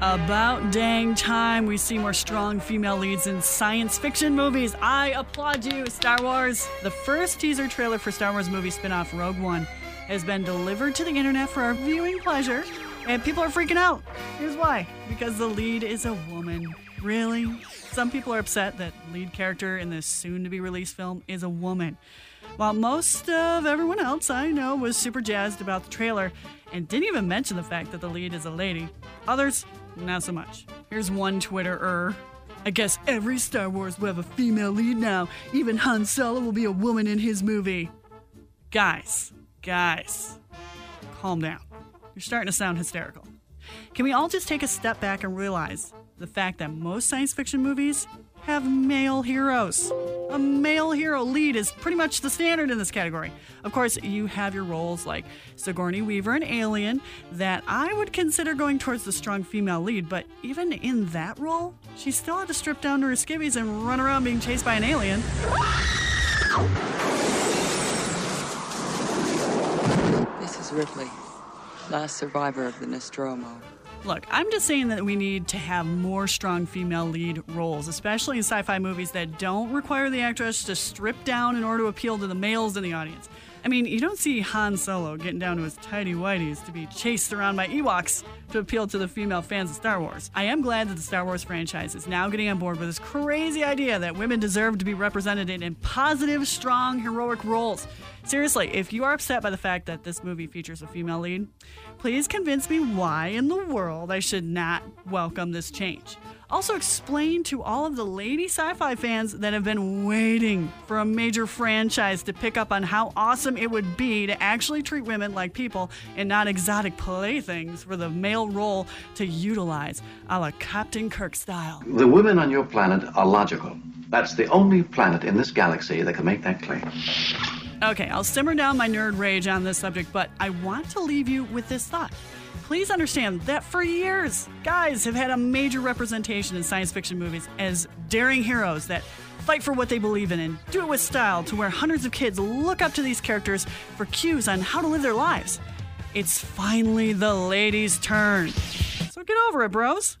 About dang time we see more strong female leads in science fiction movies. I applaud you, Star Wars. The first teaser trailer for Star Wars movie spin-off Rogue One has been delivered to the internet for our viewing pleasure, and people are freaking out. Here's why. Because the lead is a woman. Really? Some people are upset that lead character in this soon to be released film is a woman. While most of everyone else I know was super jazzed about the trailer and didn't even mention the fact that the lead is a lady, others not so much. Here's one Twitterer. I guess every Star Wars will have a female lead now. Even Han Solo will be a woman in his movie. Guys, guys, calm down. You're starting to sound hysterical. Can we all just take a step back and realize the fact that most science fiction movies have male heroes. A male hero lead is pretty much the standard in this category. Of course, you have your roles like Sigourney Weaver in Alien that I would consider going towards the strong female lead, but even in that role, she still had to strip down to her skivvies and run around being chased by an alien. This is Ripley, last survivor of the Nostromo. Look, I'm just saying that we need to have more strong female lead roles, especially in sci fi movies that don't require the actress to strip down in order to appeal to the males in the audience. I mean, you don't see Han Solo getting down to his tidy whities to be chased around by Ewoks to appeal to the female fans of Star Wars. I am glad that the Star Wars franchise is now getting on board with this crazy idea that women deserve to be represented in positive, strong, heroic roles. Seriously, if you are upset by the fact that this movie features a female lead, please convince me why in the world I should not welcome this change. Also, explain to all of the lady sci fi fans that have been waiting for a major franchise to pick up on how awesome it would be to actually treat women like people and not exotic playthings for the male role to utilize, a la Captain Kirk style. The women on your planet are logical. That's the only planet in this galaxy that can make that claim. Okay, I'll simmer down my nerd rage on this subject, but I want to leave you with this thought. Please understand that for years, guys have had a major representation in science fiction movies as daring heroes that fight for what they believe in and do it with style to where hundreds of kids look up to these characters for cues on how to live their lives. It's finally the ladies' turn. So get over it, bros.